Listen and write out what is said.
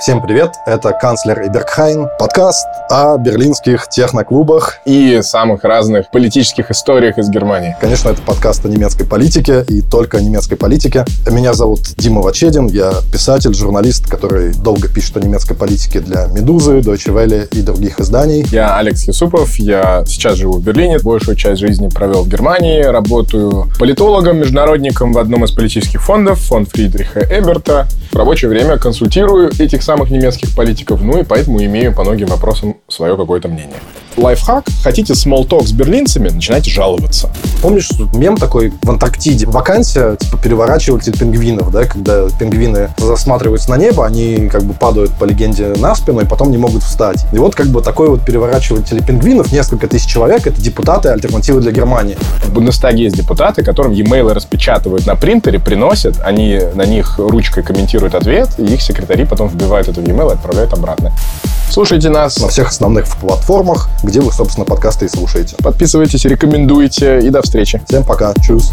Всем привет, это канцлер Эбергхайн, подкаст о берлинских техноклубах и самых разных политических историях из Германии. Конечно, это подкаст о немецкой политике и только о немецкой политике. Меня зовут Дима Вачедин, я писатель, журналист, который долго пишет о немецкой политике для «Медузы», Deutsche Welle и других изданий. Я Алекс Юсупов, я сейчас живу в Берлине, большую часть жизни провел в Германии, работаю политологом, международником в одном из политических фондов, фонд Фридриха Эберта. В рабочее время консультирую этих самых немецких политиков, ну и поэтому имею по многим вопросам свое какое-то мнение. Лайфхак. Хотите small с берлинцами, начинайте жаловаться. Помнишь, мем такой в Антарктиде? Вакансия, типа, переворачиватель пингвинов, да, когда пингвины засматриваются на небо, они как бы падают по легенде на спину и потом не могут встать. И вот как бы такой вот переворачиватель пингвинов, несколько тысяч человек, это депутаты альтернативы для Германии. В Бундестаге есть депутаты, которым e-mail распечатывают на принтере, приносят, они на них ручкой комментируют ответ, и их секретари потом вбивают это в e-mail и отправляют обратно. Слушайте нас на всех основных платформах, где вы, собственно, подкасты и слушаете. Подписывайтесь, рекомендуйте и до встречи. Всем пока. Чус.